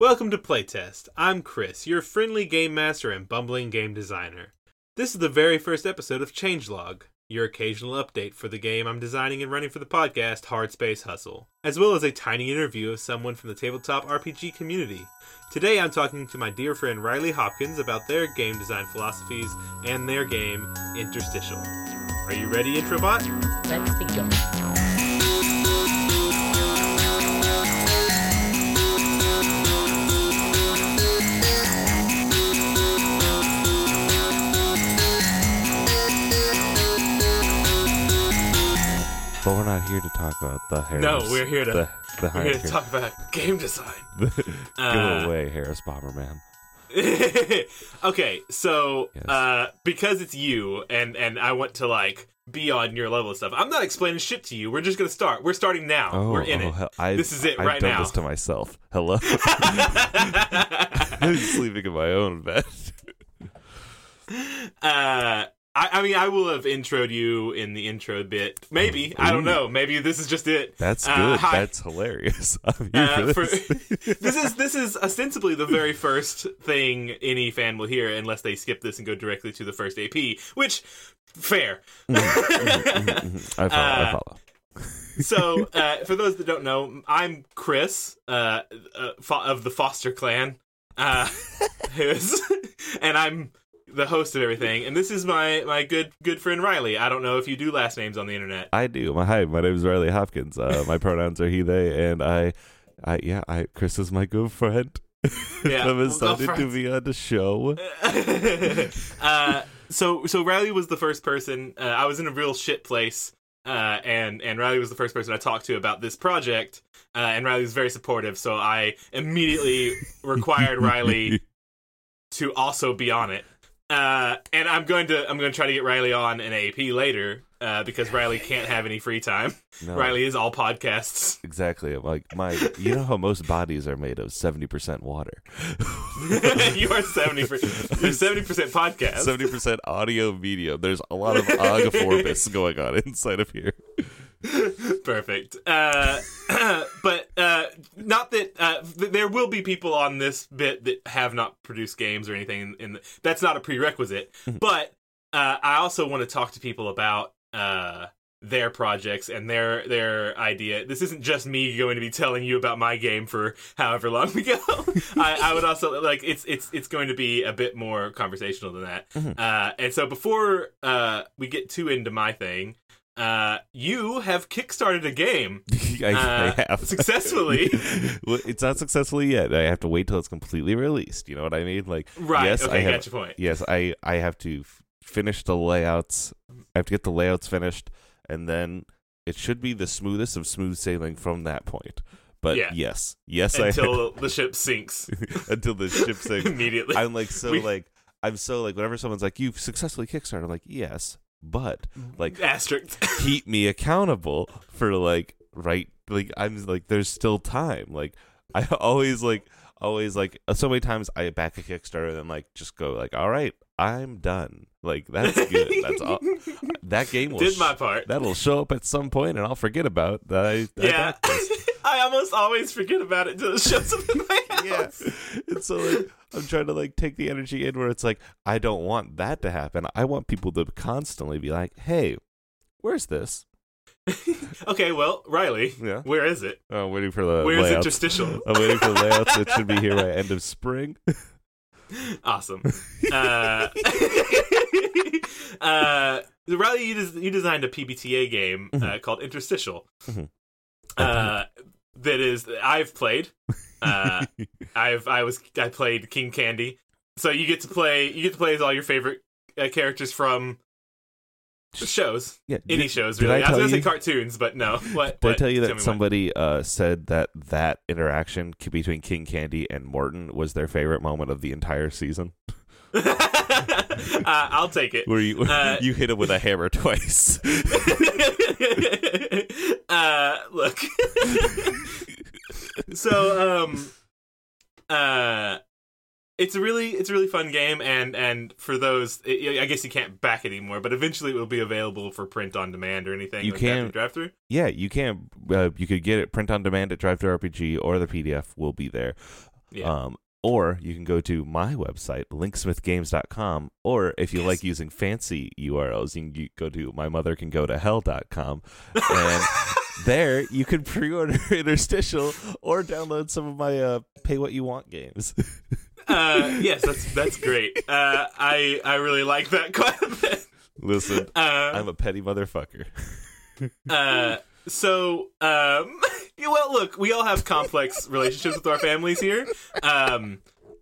Welcome to Playtest. I'm Chris, your friendly game master and bumbling game designer. This is the very first episode of Changelog, your occasional update for the game I'm designing and running for the podcast Hard Space Hustle, as well as a tiny interview of someone from the tabletop RPG community. Today I'm talking to my dear friend Riley Hopkins about their game design philosophies and their game Interstitial. Are you ready, Introbot? Let's begin. But we're not here to talk about the Harris. No, we're here to- the, the We're here to talk about game design. Give Uh, away, Harris Bomberman. okay, so Yes. uh, because it's you and and I want to like be on your level of stuff. I'm not explaining shit to you. We're just gonna start. We're starting now. Oh, We're in oh, it. hell, I, This is it I've right done now. this to myself. Hello. I'm sleeping in my own bed. uh, I, I mean, I will have introed you in the intro bit. Maybe I don't know. Maybe this is just it. That's Uh, good. hi. That's hilarious. Uh, for for- this. is this is ostensibly the very first thing any fan will hear, unless they skip this and go directly to the first AP. Which, fair. I follow. I Uh, follow. so, uh, for those that don't know, I'm Chris uh, uh, fo- of the Foster clan, uh, and I'm the host of everything. And this is my my good good friend Riley. I don't know if you do last names on the internet. I do. My hi. My name is Riley Hopkins. Uh, my pronouns are he, they, and I. I yeah. I Chris is my good friend. Yeah, I'm we'll excited to be on the show. uh, so so Riley was the first person. Uh, I was in a real shit place, uh, and and Riley was the first person I talked to about this project. Uh, and Riley was very supportive, so I immediately required Riley to also be on it. Uh, and I'm going to I'm going to try to get Riley on an AP later uh, because Riley can't have any free time. No. Riley is all podcasts. Exactly. I'm like my you know how most bodies are made of seventy percent water. you are seventy percent. You're seventy percent podcast. Seventy percent audio medium. There's a lot of agaforbus going on inside of here. Perfect. Uh, but uh, not that uh, th- there will be people on this bit that have not produced games or anything. In, in the, that's not a prerequisite. but uh, I also want to talk to people about uh, their projects and their their idea. This isn't just me going to be telling you about my game for however long we go. I, I would also like it's it's it's going to be a bit more conversational than that. Uh, and so before uh, we get too into my thing. Uh, you have kickstarted a game I, Uh, I have successfully. well, it's not successfully yet. I have to wait till it's completely released. You know what I mean? Like, Right. Yes, okay, I have, got your point. Yes, I I have to f- finish the layouts. I have to get the layouts finished, and then it should be the smoothest of smooth sailing from that point. But Yeah. yes, yes, I Until the ship sinks until the ship sinks. immediately. I'm like so We- like I'm so like whenever someone's like you've successfully kickstarted, I'm like yes, but mm-hmm. like Asterisk. keep me accountable for like right like I'm like there's still time. Like I always like always like uh, so many times I back a Kickstarter and then like just go like all right I'm done. Like that's good. That's all. That game will Did my part. that'll show up at some point and I'll forget about that. I, I yeah. backed this. I almost always forget about it until it shows up in my yeah. house. And so like I'm trying to like take the energy in where it's like I don't want that to happen. I want people to constantly be like, "Hey, where's this?" okay, well, Riley, Yeah. where is it? Oh, I'm waiting for the Where's layouts. interstitial? I'm waiting for the layouts. It should be here by end of spring. Awesome. Uh, uh, Riley, you, des- you designed a PBTA game uh, called Interstitial. Mhm. Uh, that is, I've played. Uh, I've I was I played King Candy, so you get to play you get to play as all your favorite uh, characters from shows, yeah. any did, shows really. I I, was gonna say cartoons, but no. What? did I tell you that somebody uh, said that that interaction between King Candy and Morton was their favorite moment of the entire season? uh, I'll take it. Where you Uh, you hit him with a hammer twice. uh, look. so, um, uh, it's a really it's a really fun game, and and for those, i I guess you can't back it anymore, but eventually it will be available for print on demand or anything. You like can- drive through. Yeah, you can. Uh, you could get it print on demand at DriveThruRPG, or the PDF will be there. Yeah. Um, or you can go to my website, linksmithgames.com, or if you Yes. like using fancy URLs, you can g- go to mymothercangotohell.com. And there you can pre-order Interstitial or download some of my uh, pay what you want games. Uh, yes, that's that's great. Uh, I I really like that quite a bit. Listen, Uh, I'm a petty motherfucker. uh, so, um, well, look, we all have complex relationships with our families here. Um,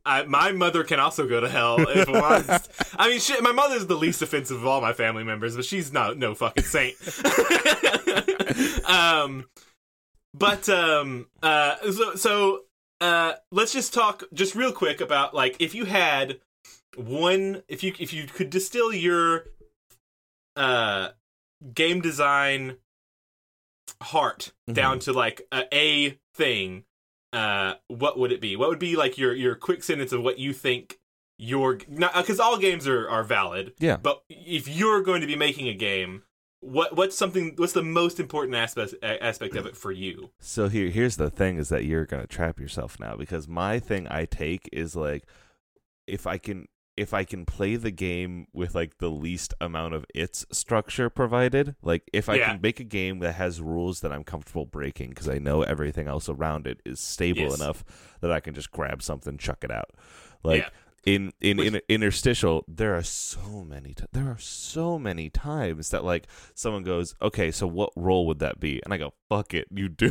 I, my mother can also go to hell if honest. I mean, shit, my mother's the least offensive of all my family members, but she's not no fucking saint. um, but um, uh, so so uh, let's just talk just real quick about like if you had one, if you if you could distill your uh game design heart Mhm. down to like a, a thing uh what would it be what would be like your your quick sentence of what you think your because all games are are valid Yeah. but if you're going to be making a game what what's something what's the most important aspect aspect of it for you So here, here's the thing: is that you're gonna trap yourself now because my thing I take is like, if I can, if I can play the game with like the least amount of its structure provided, like if I Yeah. can make a game that has rules that I'm comfortable breaking because I know everything else around it is stable Yes. enough that I can just grab something, chuck it out, like. Yeah. In in, in interstitial, there are so many. T- there are so many times that like someone goes, "Okay, so what role would that be?" And I go, "Fuck it, you do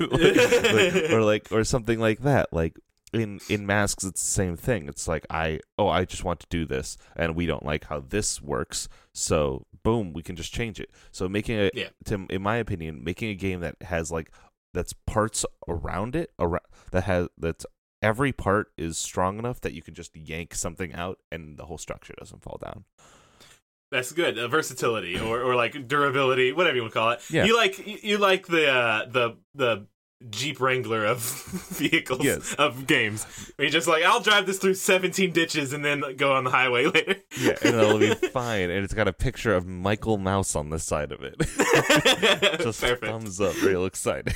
it." Like- like- or like or something like that. Like in in masks, it's the same thing. It's like I oh I just want to do this, and we don't like how this works, so boom, we can just change it. So making a Yeah. to, in my opinion, making a game that has like that's parts around it around that has that's every part is strong enough that you can just yank something out and the whole structure doesn't fall down. That's good. Uh, versatility or, or like durability, whatever you want to call it. Yeah. You like you, you like the uh, the the Jeep Wrangler of vehicles Yes. of games. Where you're just like, I'll drive this through 17 ditches and then go on the highway later. Yeah, and it'll be fine. And it's got a picture of Michael Mouse on the side of it. Just Perfect. thumbs up, real excited.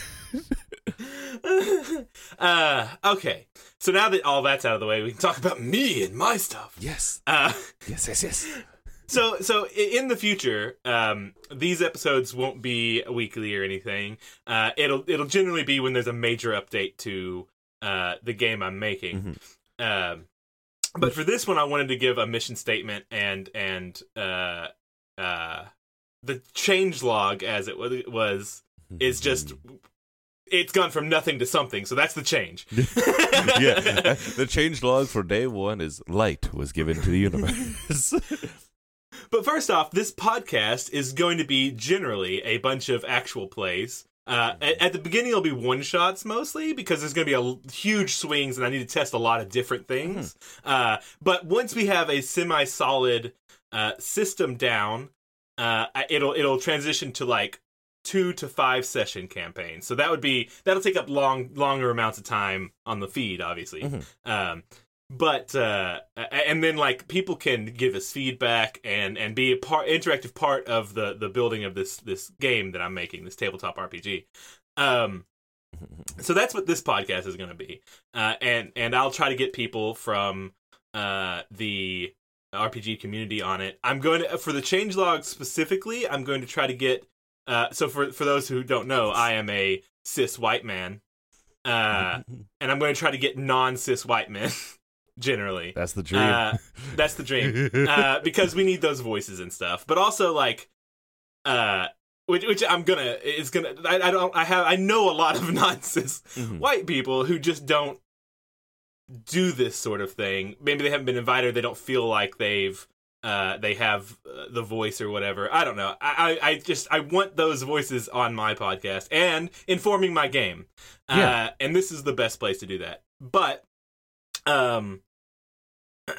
uh, okay. So now that all that's out of the way, we can talk about me and my stuff. Yes, Uh, yes, yes, yes. So, so in the future, um, these episodes won't be weekly or anything. Uh, it'll it'll generally be when there's a major update to uh, the game I'm making. Um, but for this one, I wanted to give a mission statement and and uh, uh, the change log as it wa- was is just it's gone from nothing to something. So that's the change. yeah. The change log for day one is light was given to the universe. But first off, this podcast is going to be generally a bunch of actual plays. Uh, at, at the beginning, it'll be one shots mostly because there's going to be a huge swings, and I need to test a lot of different things. Uh, but once we have a semi solid uh, system down, uh, it'll it'll transition to like two to five session campaigns. So that would be that'll take up long longer amounts of time on the feed, obviously. Mhm. Um, but uh, and then like people can give us feedback and and be a part interactive part of the the building of this this game that I'm making, this tabletop RPG. Um, so that's what this podcast is going to be, uh, and and I'll try to get people from uh, the RPG community on it. I'm going to for the changelog specifically. I'm going to try to get. Uh, so for for those who don't know, I am a cis white man, uh, and I'm going to try to get non cis white men generally. That's the dream. Uh, that's the dream uh, because we need those voices and stuff. But also like, uh, which which I'm gonna is gonna I, I don't I have I know a lot of nonsense Mhm. white people who just don't do this sort of thing. Maybe they haven't been invited. Or they don't feel like they've uh, they have uh, the voice or whatever. I don't know. I, I I just I want those voices on my podcast and informing my game. Yeah. Uh, and this is the best place to do that. But um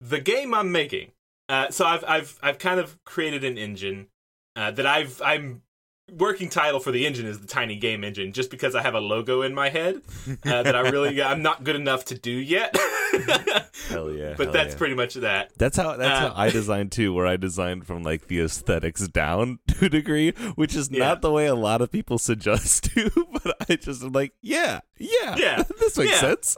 the game I'm making. Uh, so I've I've I've kind of created an engine uh, that I've I'm working title for the engine is the tiny game engine just because I have a logo in my head uh, that I really I'm not good enough to do yet. Hell yeah. but hell that's yeah. pretty much that. That's how that's Uh, how I designed too, where I designed from like the aesthetics down to a degree, which is Yeah. not the way a lot of people suggest to, but I just am like, yeah, yeah, Yeah, this makes yeah. sense.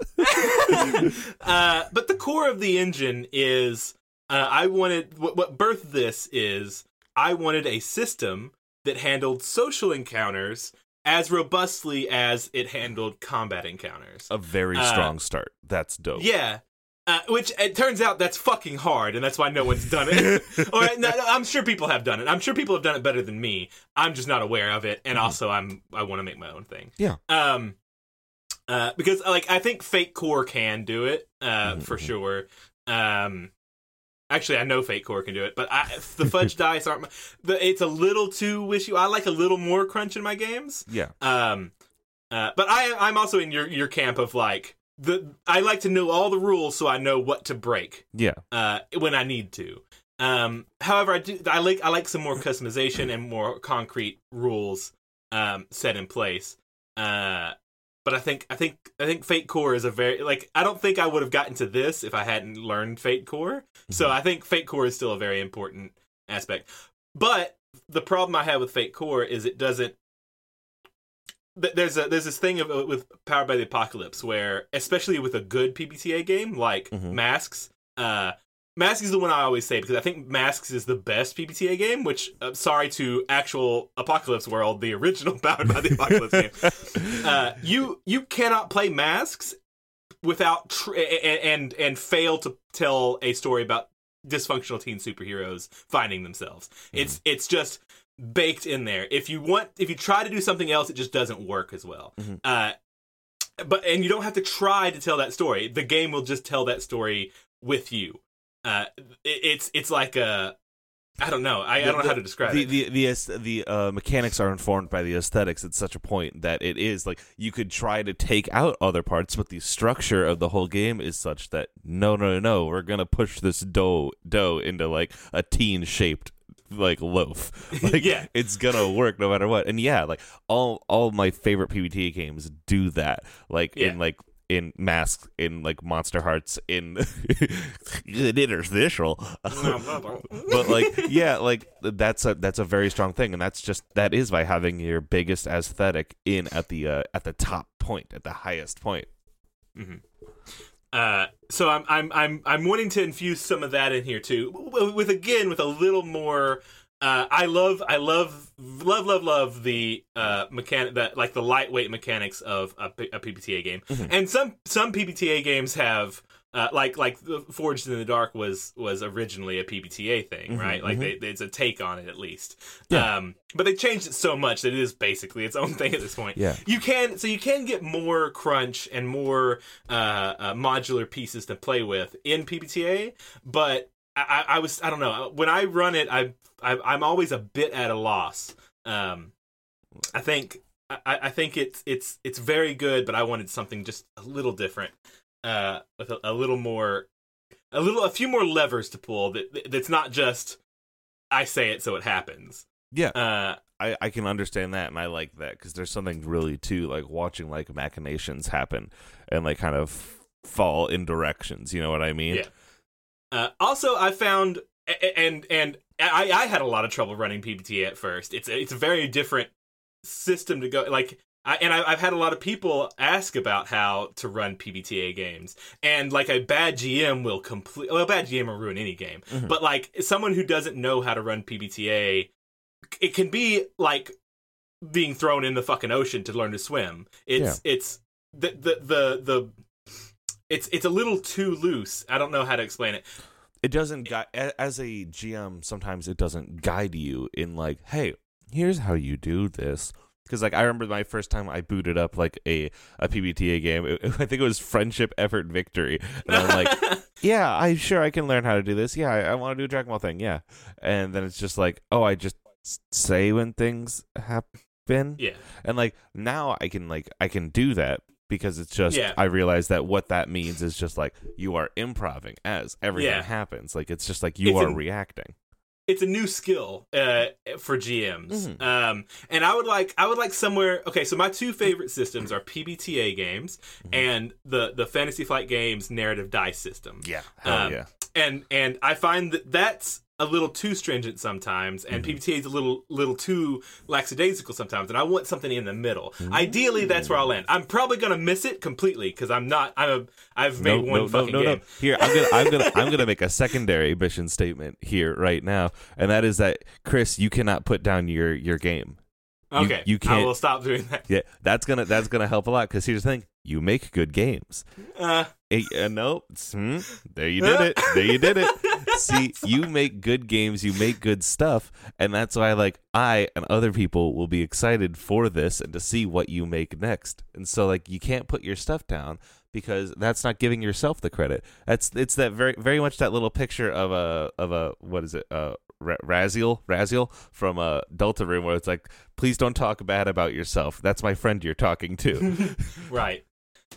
uh, but the core of the engine is uh, I wanted what, what birthed this is I wanted a system that handled social encounters as robustly as it handled combat encounters. A very Uh, strong start. That's dope. Yeah. Uh, which it turns out that's fucking hard, and that's why no one's done it. or no, no, I'm sure people have done it. I'm sure people have done it better than me. I'm just not aware of it, and also I'm I want to make my own thing. Yeah. Um. Uh, because like I think Fate Core can do it, uh, Mhm, for mhm. sure. Um. Actually, I know Fate Core can do it, but I, the fudge dice aren't. My, the, it's a little too wishy. I like a little more crunch in my games. Yeah. Um, uh, but I I'm also in your your camp of like the I like to know all the rules so I know what to break Yeah. uh, when I need to. Um, however, I do I like I like some more customization and more concrete rules um, set in place. Uh, but I think I think I think Fate Core is a very like I don't think I would have gotten to this if I hadn't learned Fate Core. So I think Fate Core is still a very important aspect. But the problem I have with Fate Core is it doesn't. There's a there's this thing of, uh, with Powered by the Apocalypse where, especially with a good PBTA game like Mhm. Masks, uh, Masks is the one I always say because I think Masks is the best PBTA game. Which, uh, sorry to actual Apocalypse World, the original Powered by the Apocalypse game uh, you you cannot play masks without tr- and, and and fail to tell a story about dysfunctional teen superheroes finding themselves. It's it's just baked in there. If you want, if you try to do something else, it just doesn't work as well. Mhm. Uh, but and you don't have to try to tell that story. The game will just tell that story with you. Uh, it's it's like a I don't know. I, I don't know how to describe the, it. The the aes- the uh, mechanics are informed by the aesthetics at such a point that it is like you could try to take out other parts, but the structure of the whole game is such that no, no, no, no, we're gonna push this dough dough into like a teen shaped like loaf. Like Yeah. it's gonna work no matter what. And yeah, like all all my favorite PBTA games do that. Like Yeah. in like in masks in like Monsterhearts in interstitial but like yeah like that's a that's a very strong thing and that's just that is by having your biggest aesthetic in at the uh, at the top point at the highest point mm-hmm. Uh, so I'm I'm I'm I'm wanting to infuse some of that in here too, with again with a little more. Uh, I love I love love love love the uh mechanic that like the lightweight mechanics of a, P- a PBTA game, and some some PBTA games have. Uh, like like the Forged in the Dark was was originally a PBTA thing, right? Like they, it's a take on it at least. Yeah. Um, but they changed it so much that it is basically its own thing at this point Yeah. you can so you can get more crunch and more uh, uh, modular pieces to play with in PBTA, but I, I, was I don't know when I run it I, I I'm always a bit at a loss. Um, I think I, I think it's it's it's very good, but I wanted something just a little different, uh, with a, a little more, a little a few more levers to pull. That that's not just I say it so it happens. yeah Uh, I, I can understand that and I like that because there's something really too like watching like machinations happen and like kind of fall in directions you know what I mean Yeah. Uh, also, I found and and I, I had a lot of trouble running PBT at first. It's a, it's a very different system to go like. I, and I, I've had a lot of people ask about how to run PBTA games, and like a bad GM will complete. Well, a bad GM will ruin any game, Mhm. but like someone who doesn't know how to run PBTA, it can be like being thrown in the fucking ocean to learn to swim. It's it's the the the the it's it's a little too loose. I don't know how to explain it. it doesn't guide as a GM. Sometimes it doesn't guide you in like, hey, here's how you do this. Because like I remember my first time I booted up like a a PBTA game. It- I think it was Friendship Effort Victory, and I'm like, yeah, I'm sure I can learn how to do this. Yeah, I, I want to do a Dragon Ball thing. Yeah, and then it's just like, oh, I just say when things happen, yeah, and like now I can like I can do that because it's just Yeah. I realize that what that means is just like you are improving as everything Yeah. happens. Like it's just like you It's are reacting. it's a new skill uh, for GMs, Mhm. um, and I would like I would like somewhere. Okay, so my two favorite systems are PBTA games and the the Fantasy Flight Games narrative dice system. Yeah. Hell Um, yeah. and and I find that that's a little too stringent sometimes, and PBTA is a little little too lackadaisical sometimes, and I want something in the middle. Ideally, that's where I'll land. I'm probably gonna miss it completely because I'm not. I'm a. I've made no, one no, fucking no, no, game. no. Here, I'm gonna, I'm gonna, I'm gonna make a secondary mission statement here right now, and that is that Chris, you cannot put down your your game. Okay, you can't- I will stop doing that. Yeah, that's gonna that's gonna help a lot because here's the thing: you make good games. Uh, uh, no, hmm, there you did it. There you did it. See, you make good games, you make good stuff, and that's why like I and other people will be excited for this and to see what you make next. And so like you can't put your stuff down because that's not giving yourself the credit. That's it's that very very much that little picture of a of a what is it? Uh Ra- Ralsei, Ralsei from uh, Deltarune, where it's like, please don't talk bad about yourself. That's my friend you're talking to. right.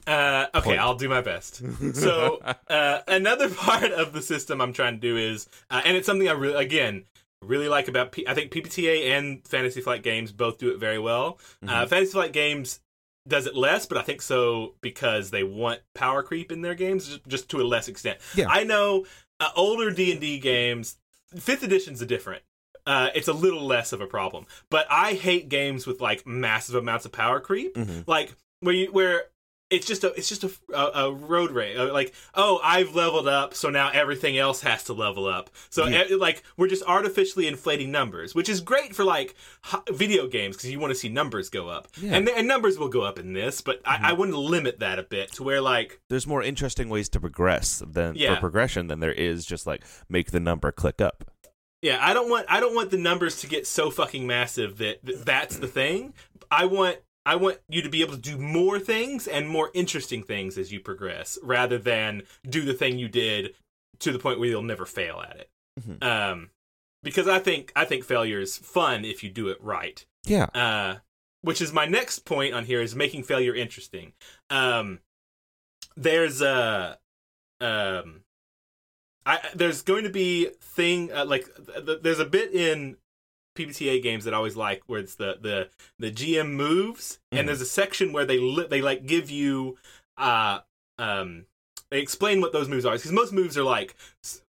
Uh, okay, Point. I'll do my best. So uh, another part of the system I'm trying to do is, uh, and it's something I really, again, really like about. P- I think PBTA and Fantasy Flight Games both do it very well. Uh, Mm-hmm. Fantasy Flight Games does it less, but I think so because they want power creep in their games, just, just to a less extent. Yeah. I know uh, older D and D games, fifth edition's a different. Uh, it's a little less of a problem, but I hate games with like massive amounts of power creep, Mhm. like where you where it's just a it's just a, a, a road race. Uh, Like oh, I've leveled up, so now everything else has to level up. So Yeah. eh, like we're just artificially inflating numbers, which is great for like ho- video games because you want to see numbers go up, Yeah. Mm-hmm. and and numbers will go up in this. But I, I want to limit that a bit to where like there's more interesting ways to progress than Yeah. for progression than there is just like make the number click up. Yeah, I don't want I don't want the numbers to get so fucking massive that, that that's the thing. I want I want you to be able to do more things and more interesting things as you progress, rather than do the thing you did to the point where you'll never fail at it. Mhm. Um, because I think I think failure is fun if you do it right. Yeah. Uh, which is my next point on here is making failure interesting. Um, there's a um, I there's going to be thing uh, like th- th- there's a bit in PBTA games that I always like where it's the the the GM moves Mhm. and there's a section where they li- they like give you uh um they explain what those moves are because most moves are like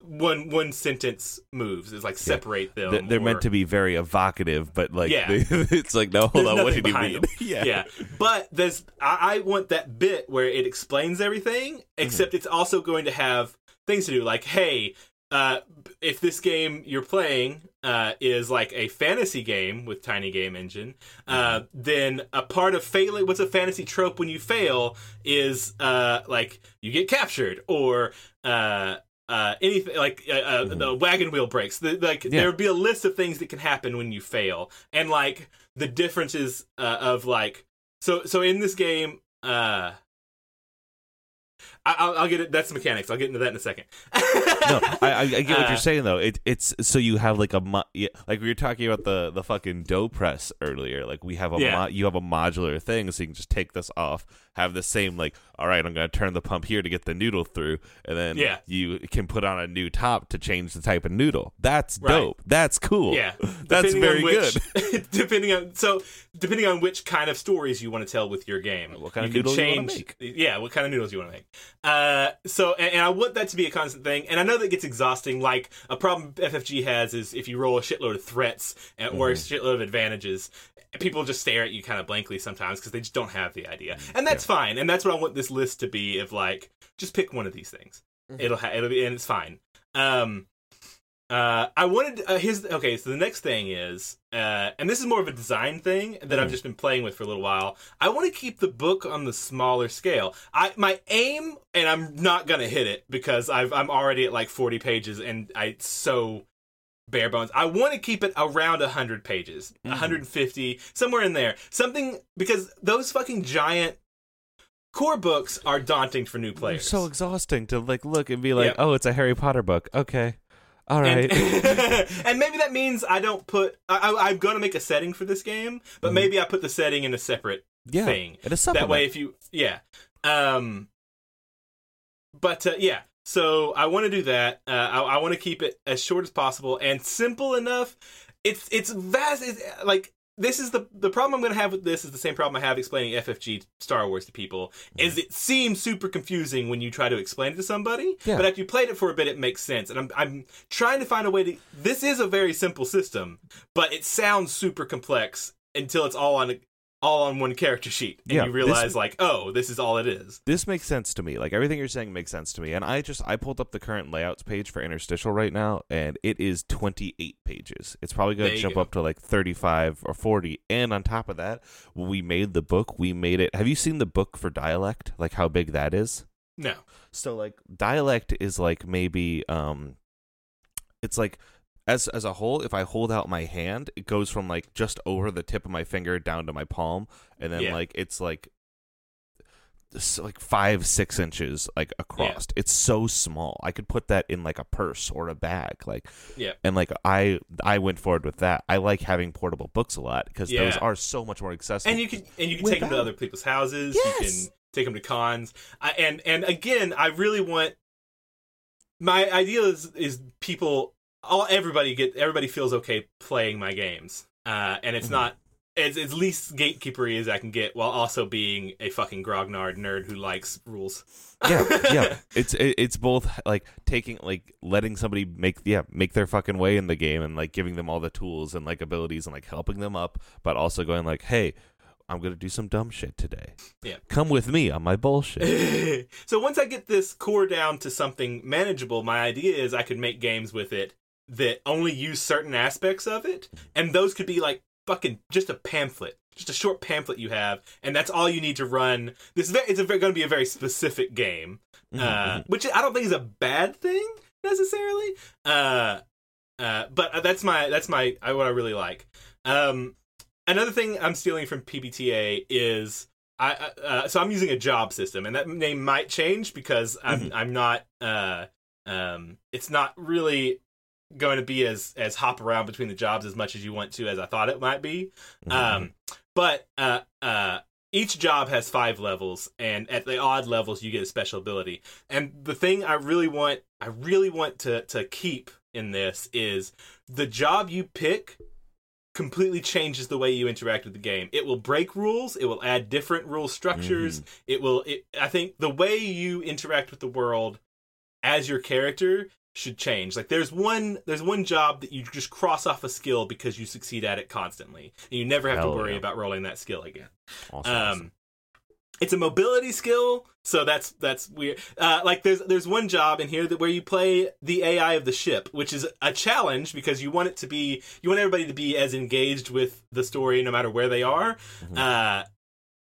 one one sentence moves It's like separate them They're, or- meant to be very evocative, but like Yeah. they- it's like no, hold There's on, what did you mean? yeah. yeah but there's I, I want that bit where it explains everything except it's also going to have things to do like hey uh, if this game you're playing uh, is like a fantasy game with tiny game engine uh, then a part of failing what's a fantasy trope when you fail is uh, like you get captured or uh, uh, anything like uh, uh, the wagon wheel breaks. The, like Yeah. there would be a list of things that can happen when you fail, and like the differences uh, of like so so in this game. Uh, I, I'll, I'll get it. That's mechanics. I'll get into that in a second. no, I, I, I get what you're saying though. It, it's so you have like a mo- yeah, like we were talking about the the fucking dough press earlier. Like we have a Yeah. mo- you have a modular thing, so you can just take this off, have the same like, all right, I'm gonna turn the pump here to get the noodle through, and then Yeah. you can put on a new top to change the type of noodle. That's Right. dope. That's cool. Yeah, that's Depending very which, good. depending on so depending on which kind of stories you want to tell with your game, What kind of you can noodle you wanna make. Yeah, what kind of noodles you want to make. Uh, so and, and I want that to be a constant thing. And I know that gets exhausting. Like a problem FFG has is if you roll a shitload of threats and, or a Mm-hmm. shitload of advantages. People just stare at you kind of blankly sometimes because they just don't have the idea, Mm-hmm. and that's fine. And that's what I want this list to be of like, just pick one of these things. Mm-hmm. It'll ha- it'll be and it's fine. Um, uh, I wanted uh, his okay. So the next thing is, uh, and this is more of a design thing that I've Mhm. just been playing with for a little while. I want to keep the book on the smaller scale. I my aim, and I'm not gonna hit it because I've I'm already at like 40 pages, and I it's so bare bones. I want to keep it around 100 pages, Mhm. 150, somewhere in there. Something because those fucking giant core books are daunting for new They're players. so exhausting to like look and be like, Yep. oh, it's a Harry Potter book. Okay, all And, and maybe that means I don't put. I, I, I'm going to make a setting for this game, but Mhm. maybe I put the setting in a separate yeah, thing. it is supplement. That way, if you, yeah, um, but uh, yeah. So I want to do that. Uh, I, I want to keep it as short as possible and simple enough. It's it's vast. It's, like this is the the problem I'm going to have with this is the same problem I have explaining FFG Star Wars to people. Is it seems super confusing when you try to explain it to somebody, Yeah. but after you played it for a bit, it makes sense. And I'm I'm trying to find a way to. This is a very simple system, but it sounds super complex until it's all on all on one character sheet, and Yeah, you this- realize like, oh, this is all it is. this makes sense to me. Like everything you're saying makes sense to me. And I just I pulled up the current layouts page for Interstitial right now, and it is 28 pages. It's probably going to jump go. up to like 35 or 40. And on top of that, when we made the book, we made it. Have you seen the book for dialect? Like how big that is? No. So like dialect is like maybe um, it's like. As, as a whole, if I hold out my hand, it goes from like just over the tip of my finger down to my palm, and then Yeah. like it's like s- like five six inches like across it's so small i could put that in like a purse or a bag like Yeah. and like i i went forward with that i like having portable books a lot because those Yeah. are so much more accessible and you can and you can take them to Without- other people's houses. You Yes. can take them to cons. I, and and again, I really want my idea is is people all everybody get everybody feels okay playing my games, uh, and it's Mhm. not. It's, it's least gatekeepery as I can get, while also being a fucking grognard nerd who likes rules. yeah yeah it's it, it's both like taking like letting somebody make yeah make their fucking way in the game and like giving them all the tools and like abilities and like helping them up but also going like hey i'm gonna do some dumb shit today Yeah. come with me on my bullshit so once I get this core down to something manageable, my idea is I could make games with it that only use certain aspects of it, and those could be like fucking just a pamphlet, just a short pamphlet you have, and that's all you need to run. This is very, it's going to be a very specific game, Mhm, uh, mhm. which I don't think is a bad thing necessarily. Uh, uh, but that's my that's my I, what I really like. Um, another thing I'm stealing from PBTA is I uh, uh, so I'm using a job system, and that name might change because I'm I'm not uh um it's not really going to be as as hop around between the jobs as much as you want to as I thought it might be. Mhm, Um, but uh, uh, each job has five levels, and at the odd levels, you get a special ability. And the thing I really want, I really want to to keep in this is the job you pick completely changes the way you interact with the game. It will break rules. It will add different rule structures. It will. It, I think the way you interact with the world as your character should change. Like there's one there's one job that you just cross off a skill because you succeed at it constantly, and you never have Hell to worry yeah. about rolling that skill again. awesome, Um, awesome. it's a mobility skill, so that's that's weird. Uh, like there's there's one job in here that where you play the AI of the ship, which is a challenge because you want it to be you want everybody to be as engaged with the story no matter where they are. Mhm. Uh,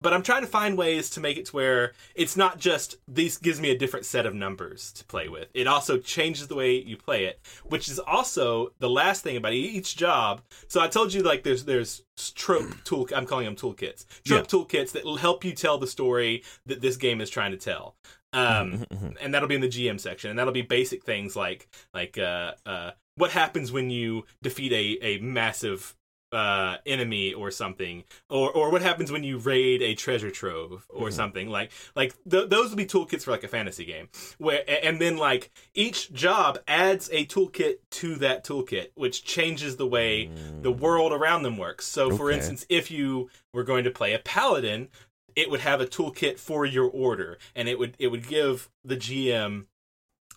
but I'm trying to find ways to make it to where it's not just this gives me a different set of numbers to play with. It also changes the way you play it, which is also the last thing about each job. So I told you like there's there's trope tool I'm calling them toolkits. Trope toolkits that will help you tell the story that this game is trying to tell. Um, Mhm, mhm. and that'll be in the GM section, and that'll be basic things like like uh, uh, what happens when you defeat a a massive uh, enemy or something, or or what happens when you raid a treasure trove or Mhm. something like like th- those will be toolkits for like a fantasy game. Where and then like each job adds a toolkit to that toolkit, which changes the way the world around them works. So, for instance, if you were going to play a paladin, it would have a toolkit for your order, and it would it would give the GM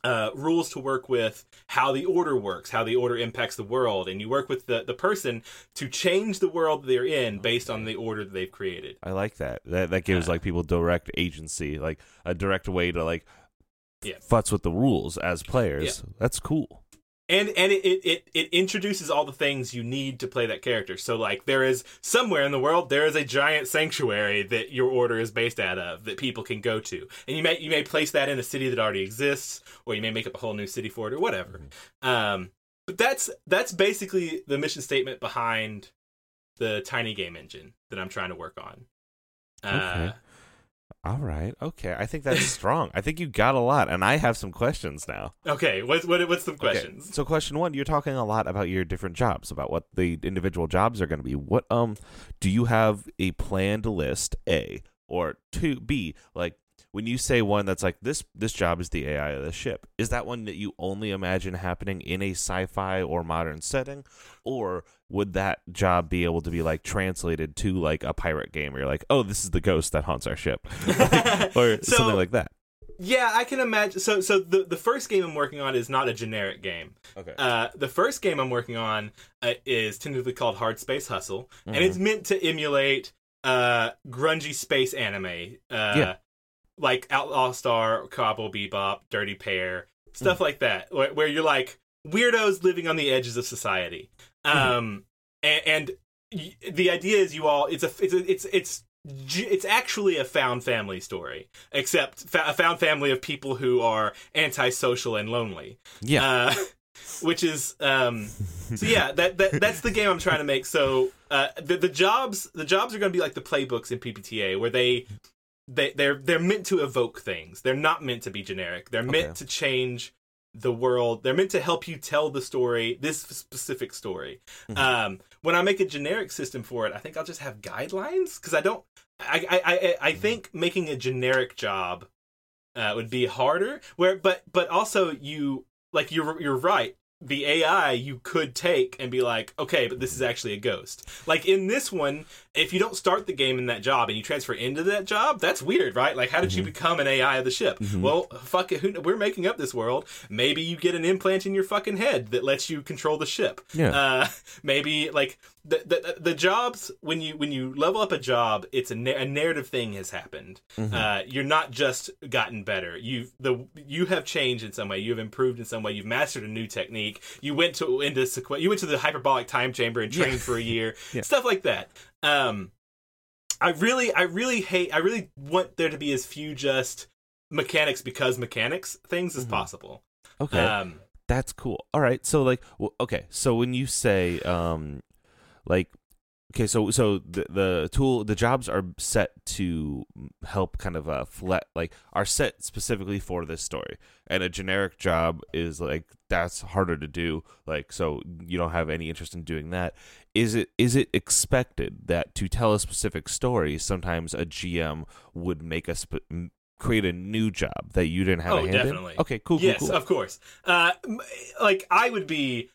uh, rules to work with, how the order works, how the order impacts the world, and you work with the the person to change the world they're in based on the order that they've created. I like that. That that gives Uh, like people direct agency, like a direct way to like Yeah. futz with the rules as players. That's cool. And and it, it it introduces all the things you need to play that character. So like there is somewhere in the world there is a giant sanctuary that your order is based out of that people can go to. And you may you may place that in a city that already exists or you may make up a whole new city for it or whatever. Um but that's that's basically the mission statement behind the tiny game engine that i'm trying to work on. Uh, Okay. All right. Okay. I think that's strong. I think you got a lot, and I have some questions now. okay what's what, what's some Okay, questions So question one, you're talking a lot about your different jobs, about what the individual jobs are going to be. What um do you have a planned list A or two B like when you say one that's like this this job is the AI of the ship, is that one that you only imagine happening in a sci-fi or modern setting, or would that job be able to be like translated to like a pirate game where you're like, oh, this is the ghost that haunts our ship, or So- something like that? Yeah, I can imagine. So, so the the first game I'm working on is not a generic game. Okay. Uh, the first game I'm working on uh, is tentatively called Hard Space Hustle, and it's meant to emulate uh, grungy space anime, uh, Yeah. Like Outlaw Star, Cowboy Bebop, Dirty Pair, stuff like that, where, where you're like weirdos living on the edges of society. Um, and, and y- the idea is you all it's a it's a, it's it's it's actually a found family story, except fa- a found family of people who are antisocial and lonely yeah. uh, which is um so yeah that, that that's the game i'm trying to make so uh the, the jobs the jobs are going to be like the playbooks in pbta where they they they're they're meant to evoke things they're not meant to be generic they're meant Okay. to change the world they're meant to help you tell the story this specific story Mhm. um when i make a generic system for it i think i'll just have guidelines because i don't I, I i i think making a generic job uh, would be harder. Where, but but also you like you're you're right. The AI you could take and be like, okay, but this is actually a ghost. Like in this one, if you don't start the game in that job and you transfer into that job, that's weird, right? Like, how did you become an AI of the ship? Well, fuck it, who, we're making up this world. Maybe you get an implant in your fucking head that lets you control the ship. Yeah. Uh, maybe like the, the the jobs when you when you level up a job, it's a, na- a narrative thing has happened. Uh, you're not just gotten better. You've the you have changed in some way. You have improved in some way. You've mastered a new technique. You went to into sequ- you went to the hyperbolic time chamber and trained for a year. Yeah. Stuff like that. Um, I really I really hate. I really want there to be as few just mechanics because mechanics things as Mhm. possible. okay. Um, That's cool. All right. So like, okay. So when you say, um, like, okay, so so the the tool, the jobs are set to help kind of uh flet like are set specifically for this story, and a generic job is like that's harder to do. Like, so you don't have any interest in doing that. Is it is it expected that to tell a specific story, sometimes a GM would make a sp- create a new job that you didn't have Oh, a hand definitely. in? Okay, cool, cool, yes, cool. of course. Uh, like I would be,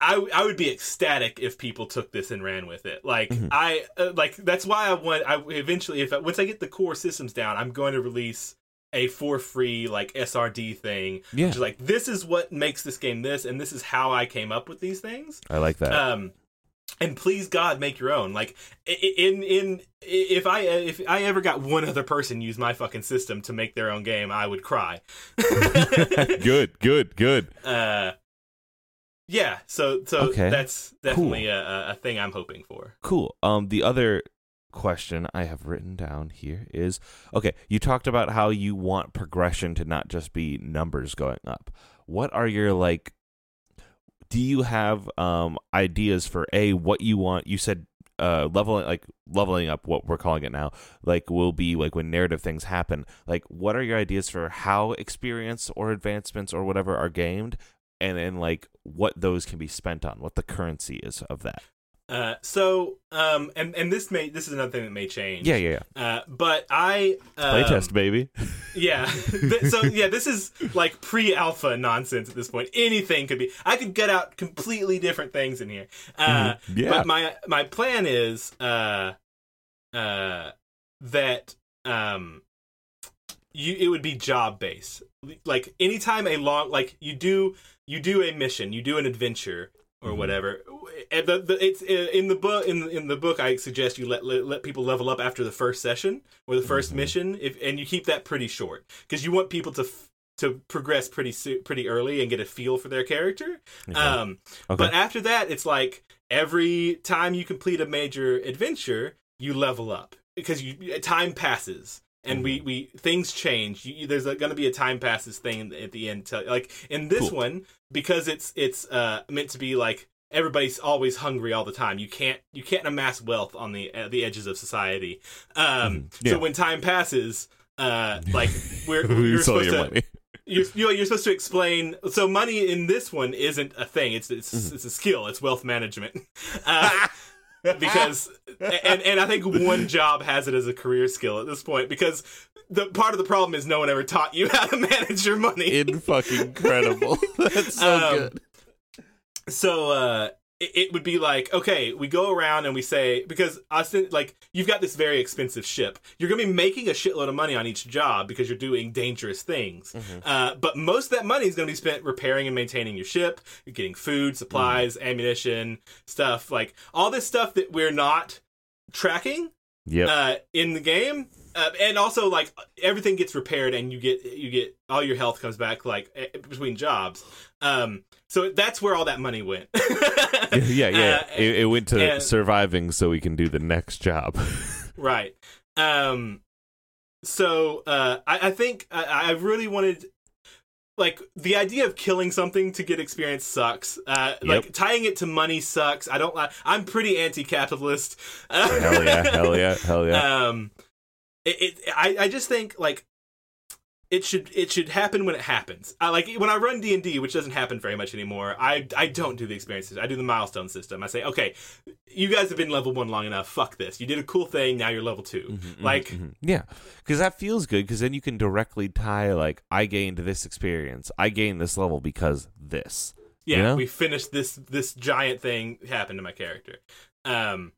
I I would be ecstatic if people took this and ran with it. Like Mhm. I uh, like that's why I want. I eventually, if I, once I get the core systems down, I'm going to release a for free like SRD thing. Yeah. Which is like this is what makes this game this, and this is how I came up with these things. I like that. Um, and please God, make your own. Like in in if I if I ever got one other person use my fucking system to make their own game, I would cry. good, good, good. uh, yeah. So so Okay. that's definitely a, a- a thing I'm hoping for. Cool. Um, the other question I have written down here is okay. You talked about how you want progression to not just be numbers going up. What are your like? Do you have um ideas for a what you want? You said uh leveling like leveling up what we're calling it now like will be like when narrative things happen like what are your ideas for how experience or advancements or whatever are gained and then like what those can be spent on what the currency is of that Uh, so um, and and this may this is another thing that may change. yeah yeah yeah Uh, but I um, playtest baby Yeah. So yeah, this is like pre-alpha nonsense at this point. Anything could be. I could get out completely different things in here. Uh, Mhm. Yeah. But my my plan is uh, uh, that um, you it would be job based. Like anytime a long like you do you do a mission, you do an adventure or Mhm. whatever. And the, the, it's in the book. In in the book, I suggest you let, let let people level up after the first session or the 1st Mhm. mission, if and you keep that pretty short because you want people to f- to progress pretty pretty early and get a feel for their character. Okay. Um, Okay. But after that, it's like every time you complete a major adventure, you level up because you time passes. And we, Mm-hmm. we things change. You, there's going to be a time passes thing at the end. To, like in this Cool. one, because it's it's uh, meant to be like everybody's always hungry all the time. You can't you can't amass wealth on the uh, the edges of society. Um, Mhm. Yeah. So when time passes, uh, like we're you're supposed your to money. you're, you know, you're supposed to explain. So money in this one isn't a thing. It's it's, Mm-hmm. it's a skill. It's wealth management. Uh, because and and I think one job has it as a career skill at this point because the part of the problem is no one ever taught you how to manage your money. In fucking incredible. That's so Um, good. so uh it, would be like okay we go around and we say because us like you've got this very expensive ship you're gonna be making a shitload of money on each job because you're doing dangerous things Mm-hmm. uh, but most of that money is gonna be spent repairing and maintaining your ship getting food supplies Mm-hmm. ammunition stuff like all this stuff that we're not tracking Yep. uh, in the game, uh, and also like everything gets repaired and you get you get all your health comes back like eh, between jobs. Um, so that's where all that money went. yeah, yeah. Uh, it, it went to and- surviving so we can do the next job. right. Um, so uh, I, I think I, I really wanted. Like the idea of killing something to get experience sucks. Uh, Like tying it to money sucks. I don't like. I'm pretty anti-capitalist. hell yeah, hell yeah, hell yeah. um it, it I, I just think like it should it should happen when it happens I, like when i run d&d which doesn't happen very much anymore i i don't do the experiences i do the milestone system i say okay you guys have been level one long enough fuck this you did a cool thing now you're level 2 Mhm, like mhm, mhm. yeah, because that feels good. Because then you can directly tie like I gained this experience, I gained this level because this. yeah you know? we finished this this giant thing happened to my character um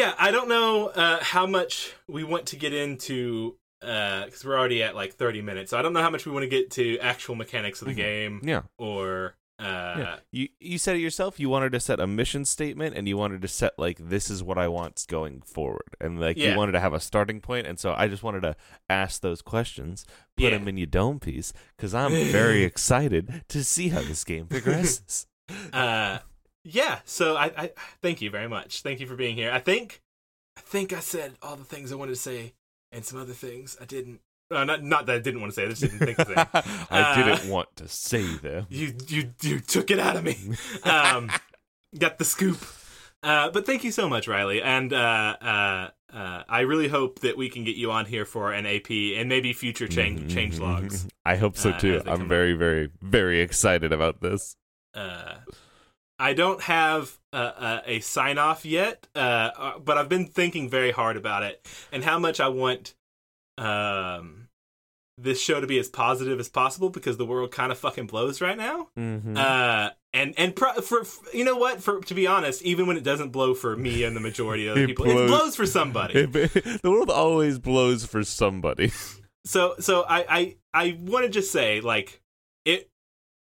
yeah i don't know uh how much we want to get into uh because we're already at like 30 minutes so i don't know how much we want to get to actual mechanics of the Mhm. game Yeah, or uh yeah. You you said it yourself. You wanted to set a mission statement, and you wanted to set like this is what I want going forward, and like Yeah. you wanted to have a starting point. And so I just wanted to ask those questions, put Yeah. them in your dome piece, because I'm very excited to see how this game progresses. uh yeah so I, I thank you very much thank you for being here i think i think i said all the things i wanted to say and some other things i didn't uh, not not that i didn't want to say i just didn't think of them I Uh, didn't want to say them. you you you took it out of me um got the scoop uh but thank you so much riley and uh uh uh, I really hope that we can get you on here for an AP and maybe future change change logs. I hope so too. I'm very, very, very excited about this. I don't have a, a, a sign off yet, uh, uh, but I've been thinking very hard about it and how much I want um, this show to be as positive as possible because the world kind of fucking blows right now. Mm-hmm. Uh, and and pro- for, for you know what, for to be honest, even when it doesn't blow for me and the majority of the It people, it blows- blows for somebody. the world always blows for somebody. so so I I I want to just say like it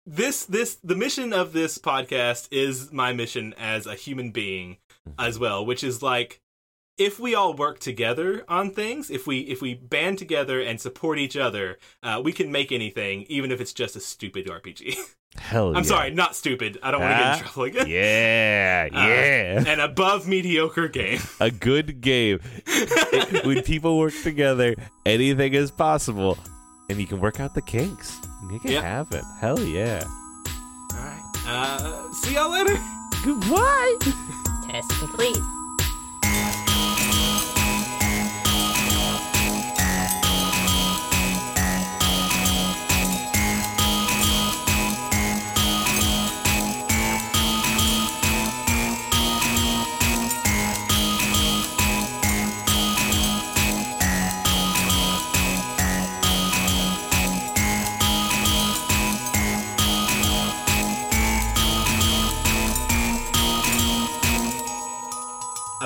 this this the mission of this podcast is my mission as a human being as well, which is like if we all work together on things, if we if we band together and support each other, uh, we can make anything, even if it's just a stupid RPG. Hell I'm yeah. sorry, not stupid. I don't want to get in Ah, trouble again. Yeah, Uh, yeah. An above mediocre game. a good game. When people work together, anything is possible. And you can work out the kinks. You can Yeah. have it. Hell yeah. All right. Uh, see y'all later. Goodbye. Test complete.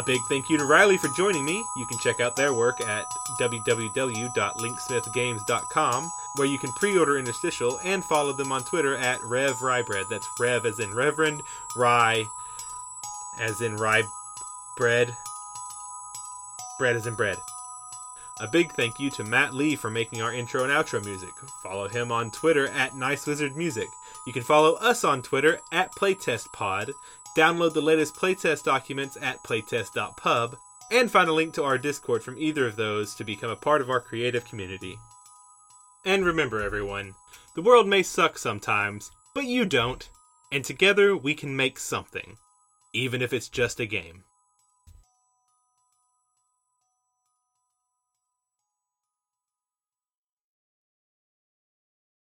Big thank you to Riley for joining me. You can check out their work at www.linksmithgames.com, where you can pre-order Interstitial and follow them on Twitter at Rev. That's Rev as in Reverend, Rye as in rye bread, bread as in bread. A big thank you to Matt Lee for making our intro and outro music. Follow him on Twitter at Nice Wizard Music. You can follow us on Twitter at PlayTestPod. Download the latest playtest documents at playtest.pub, and find a link to our Discord from either of those to become a part of our creative community. And remember, everyone, the world may suck sometimes, but you don't, and together we can make something, even if it's just a game.